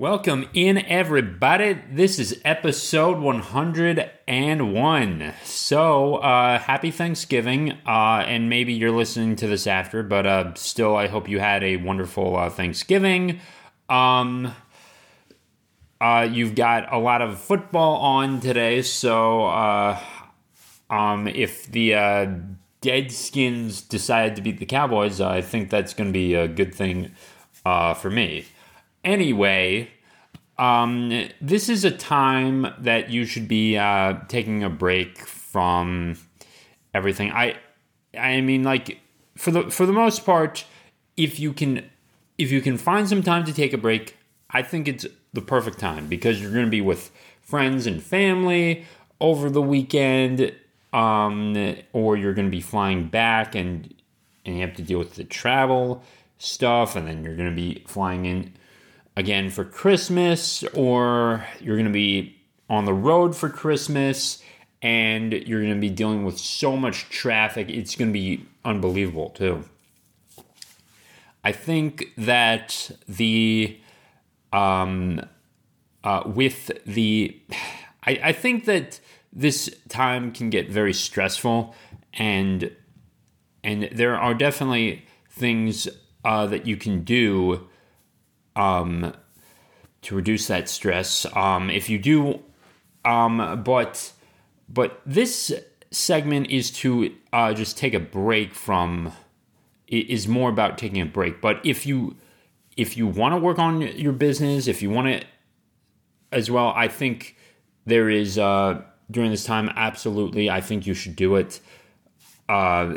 Welcome in, everybody. This is episode 101. So, uh, happy Thanksgiving. Uh, and maybe you're listening to this after, but uh, still, I hope you had a wonderful uh, Thanksgiving. Um, uh, you've got a lot of football on today, so uh, um, if the uh, Deadskins decide to beat the Cowboys, I think that's going to be a good thing uh, for me. Anyway, um, this is a time that you should be uh, taking a break from everything. I, I mean, like for the for the most part, if you can, if you can find some time to take a break, I think it's the perfect time because you're going to be with friends and family over the weekend, um, or you're going to be flying back and and you have to deal with the travel stuff, and then you're going to be flying in again for Christmas, or you're going to be on the road for Christmas and you're going to be dealing with so much traffic. It's going to be unbelievable, too. I think that the, um, uh, with the, I, I think that this time can get very stressful and, and there are definitely things uh, that you can do um, to reduce that stress. Um, if you do, um, but but this segment is to uh, just take a break from. Is more about taking a break. But if you if you want to work on your business, if you want to as well, I think there is uh, during this time. Absolutely, I think you should do it, uh,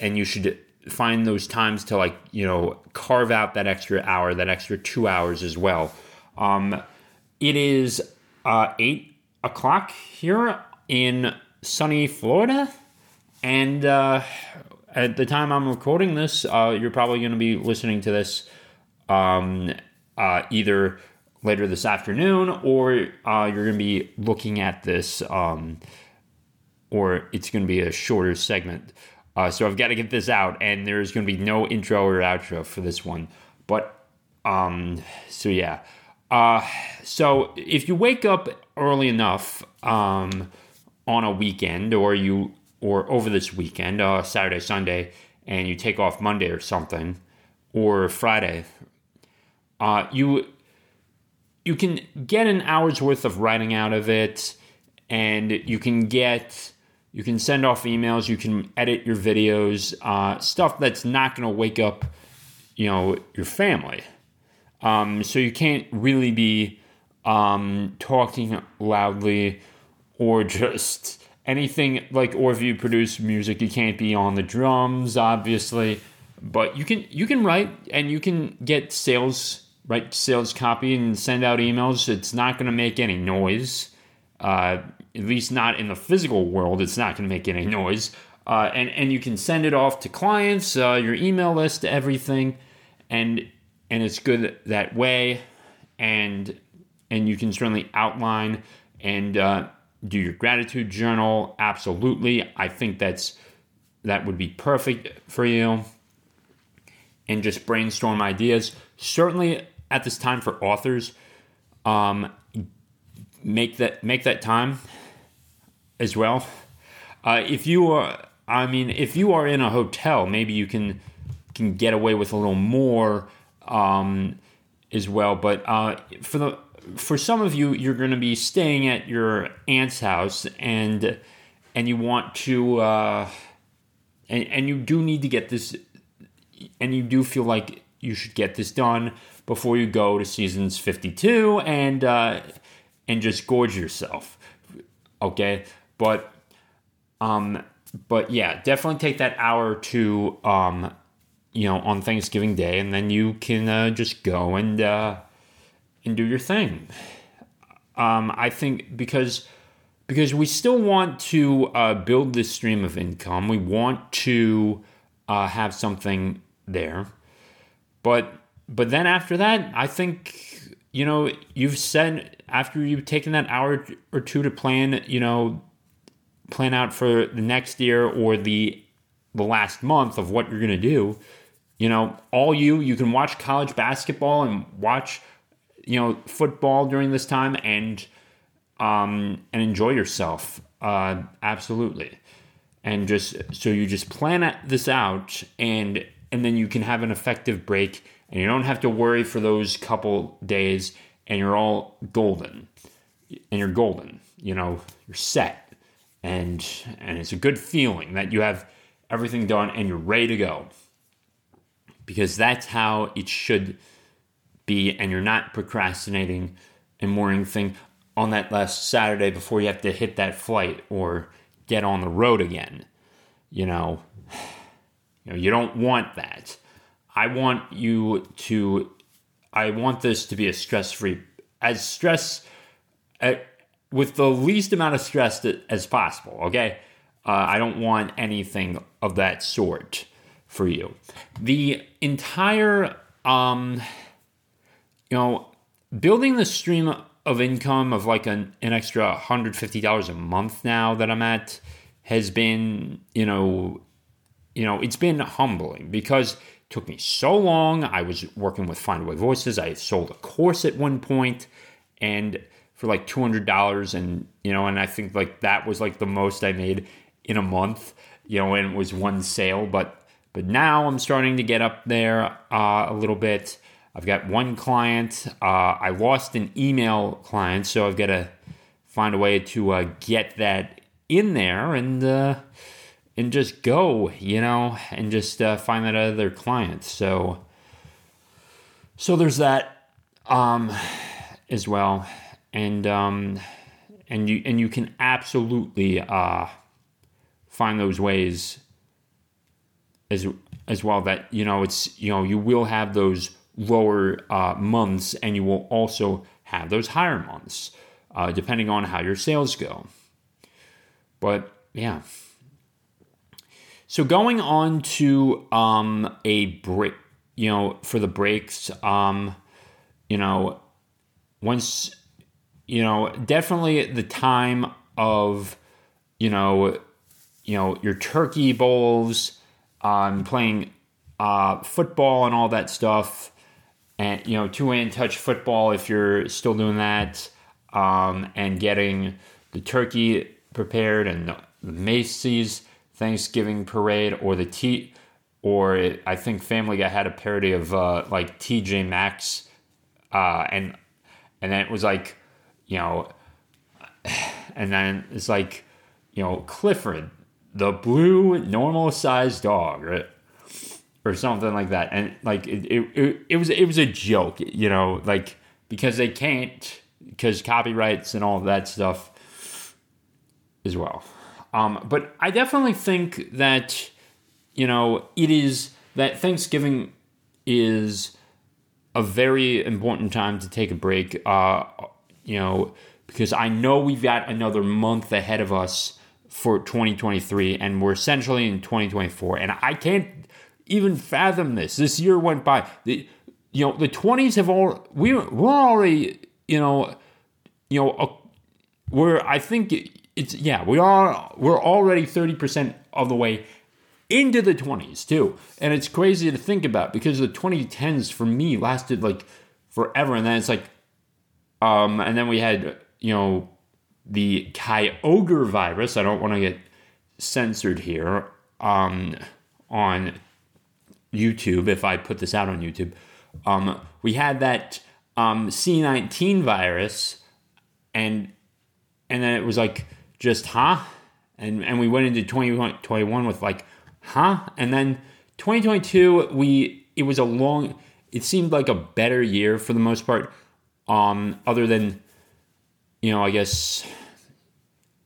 and you should find those times to like you know carve out that extra hour, that extra two hours as well. Um, it is uh, eight o'clock here in sunny Florida, and uh, at the time I'm recording this, uh, you're probably going to be listening to this um, uh, either later this afternoon or uh, you're going to be looking at this, um, or it's going to be a shorter segment. Uh, so I've got to get this out, and there's going to be no intro or outro for this one. But um, so yeah. Uh, so if you wake up early enough um, on a weekend, or you or over this weekend, uh, Saturday, Sunday, and you take off Monday or something, or Friday, uh, you you can get an hour's worth of writing out of it, and you can get you can send off emails, you can edit your videos, uh, stuff that's not going to wake up, you know, your family. Um, so you can't really be um, talking loudly or just anything like, or if you produce music, you can't be on the drums, obviously. But you can you can write and you can get sales write sales copy and send out emails. It's not going to make any noise. Uh, at least not in the physical world, it's not going to make any noise. Uh, and and you can send it off to clients, uh, your email list, everything, and and it's good that way. And and you can certainly outline and uh, do your gratitude journal. Absolutely, I think that's that would be perfect for you. And just brainstorm ideas. Certainly at this time for authors, um, make that make that time as well. Uh, if you are, I mean, if you are in a hotel, maybe you can can get away with a little more um, as well. But uh, for the for some of you, you're going to be staying at your aunt's house, and and you want to, uh, and, and you do need to get this, and you do feel like you should get this done before you go to seasons 52 and uh, and just gorge yourself. Okay, but um, but yeah, definitely take that hour or two, um, you know, on Thanksgiving Day, and then you can uh, just go and uh, and do your thing. Um, I think because because we still want to uh, build this stream of income, we want to uh, have something there, but but then after that, I think you know you've said after you've taken that hour or two to plan, you know plan out for the next year or the the last month of what you're going to do. You know all you you can watch college basketball and watch you know football during this time and um, and enjoy yourself. Uh, absolutely, and just so you just plan this out and and then you can have an effective break and you don't have to worry for those couple days and you're all golden. And you're golden you know you're set and and it's a good feeling that you have everything done and you're ready to go because that's how it should be and you're not procrastinating and morning thing on that last saturday before you have to hit that flight or get on the road again you know you know, you don't want that. I want you to, I want this to be a stress free, as stress, with the least amount of stress as possible, okay? Uh, I don't want anything of that sort for you. The entire, um, you know, building the stream of income of like an, an extra $150 a month now that I'm at has been, you know, you know, it's been humbling because it took me so long. I was working with Findaway Voices. I sold a course at one point and for like $200 and, you know, and I think like that was like the most I made in a month, you know, and it was one sale, but but now I'm starting to get up there uh, a little bit. I've got one client. Uh, I lost an email client, so I've got to find a way to uh, get that in there. And uh, and just go, you know, and just uh, find that other client. So, so there's that um, as well, and um, and you and you can absolutely uh, find those ways as as well. That you know, it's you know, you will have those lower uh, months, and you will also have those higher months, uh, depending on how your sales go. But yeah. So going on to um, a break, you know, for the breaks, um, you know, once, you know, definitely the time of, you know, you know your turkey bowls, um, playing uh, football and all that stuff, and you know two hand touch football if you're still doing that, um, and getting the turkey prepared and the Macy's Thanksgiving parade or the T or it, I think Family Guy had a parody of uh, like TJ Maxx, uh, and and then it was like, you know, and then it's like, you know, Clifford, the blue normal sized dog, right? or something like that, and like it, it, it, was it was a joke, you know, like because they can't because copyrights and all that stuff as well. Um, but I definitely think that, you know, it is that Thanksgiving is a very important time to take a break, uh, you know, because I know we've got another month ahead of us for 2023 and we're essentially in 2024 and I can't even fathom this. This year went by. The, you know, the 20s have all we're we're already, you know, you know, uh, we're I think it's yeah, we are we're already 30% of the way into the 20s too. And it's crazy to think about because the 2010s for me lasted like forever and then it's like um and then we had, you know, the Kyogre virus. I don't want to get censored here um on YouTube if I put this out on YouTube. Um we had that um C19 virus and and then it was like just huh and and we went into 2021 with like huh and then 2022 we it was a long it seemed like a better year for the most part um other than you know i guess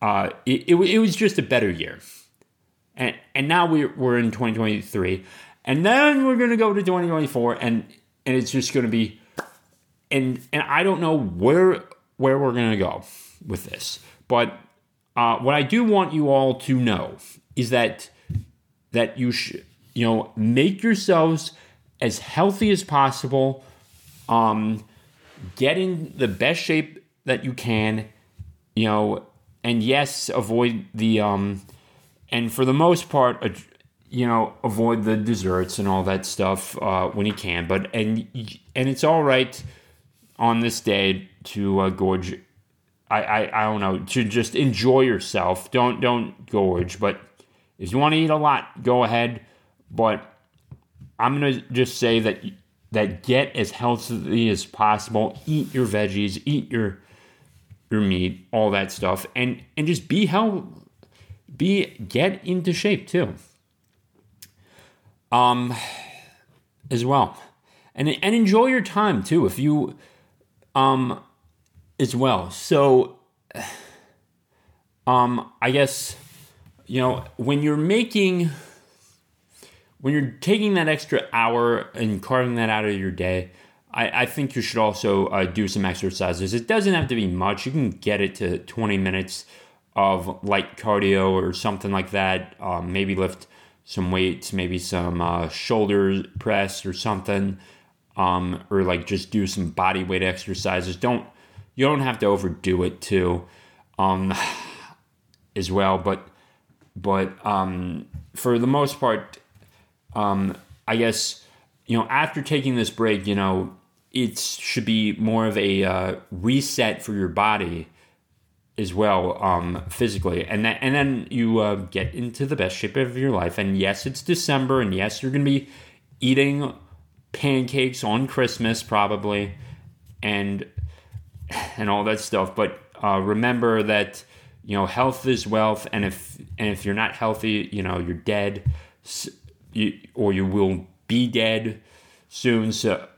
uh it, it, it was just a better year and and now we're, we're in 2023 and then we're going to go to 2024 and and it's just going to be and and i don't know where where we're going to go with this but uh, what I do want you all to know is that that you should you know make yourselves as healthy as possible. Um, get in the best shape that you can. You know, and yes, avoid the um, and for the most part, you know, avoid the desserts and all that stuff uh, when you can. But and and it's all right. on this day to uh, gorge. I, I I don't know to just enjoy yourself. Don't don't gorge, but if you want to eat a lot, go ahead. But I'm gonna just say that that get as healthy as possible. Eat your veggies. Eat your your meat. All that stuff, and and just be health. Be get into shape too. Um, as well, and and enjoy your time too. If you um as well. So um I guess you know when you're making when you're taking that extra hour and carving that out of your day, I, I think you should also uh, do some exercises. It doesn't have to be much. You can get it to 20 minutes of light cardio or something like that. Um, maybe lift some weights, maybe some uh, shoulder press or something um, or like just do some body weight exercises. Don't you don't have to overdo it too, um, as well. But but um, for the most part, um, I guess you know after taking this break, you know it should be more of a uh, reset for your body as well um, physically. And then and then you uh, get into the best shape of your life. And yes it's december and yes you're gonna be eating pancakes on Christmas probably, and and all that stuff. But uh, remember that you know health is wealth, and if and if you're not healthy, you know you're dead, you, or you will be dead soon. So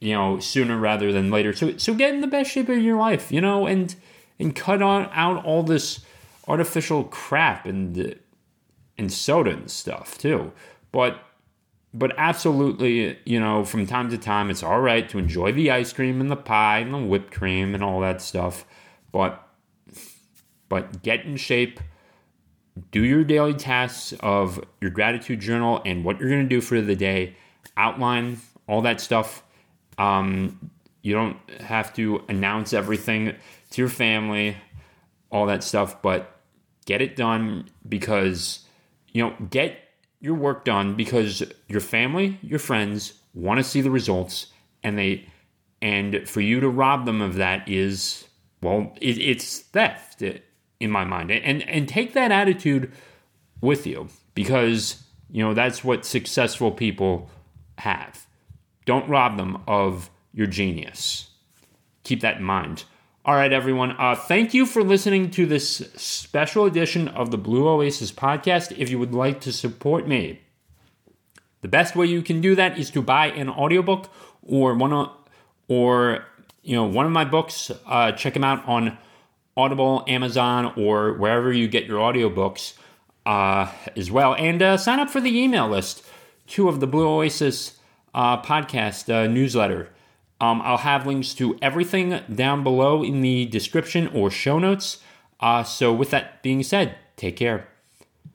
you know sooner rather than later. So so get in the best shape of your life, you know, and and cut on out all this artificial crap and and soda and stuff too. But but absolutely, you know, from time to time, it's all right to enjoy the ice cream and the pie and the whipped cream and all that stuff. But, but get in shape. Do your daily tasks of your gratitude journal and what you're going to do for the day. Outline all that stuff. Um, you don't have to announce everything to your family, all that stuff, but get it done because, you know, get your work done because your family, your friends want to see the results and they and for you to rob them of that is well it, it's theft in my mind and and take that attitude with you because you know that's what successful people have don't rob them of your genius keep that in mind all right, everyone. Uh, thank you for listening to this special edition of the Blue Oasis podcast. If you would like to support me, the best way you can do that is to buy an audiobook or one of, or you know one of my books. Uh, check them out on Audible, Amazon, or wherever you get your audiobooks uh, as well. And uh, sign up for the email list, two of the Blue Oasis uh, podcast uh, newsletter. Um, I'll have links to everything down below in the description or show notes. Uh, so, with that being said, take care.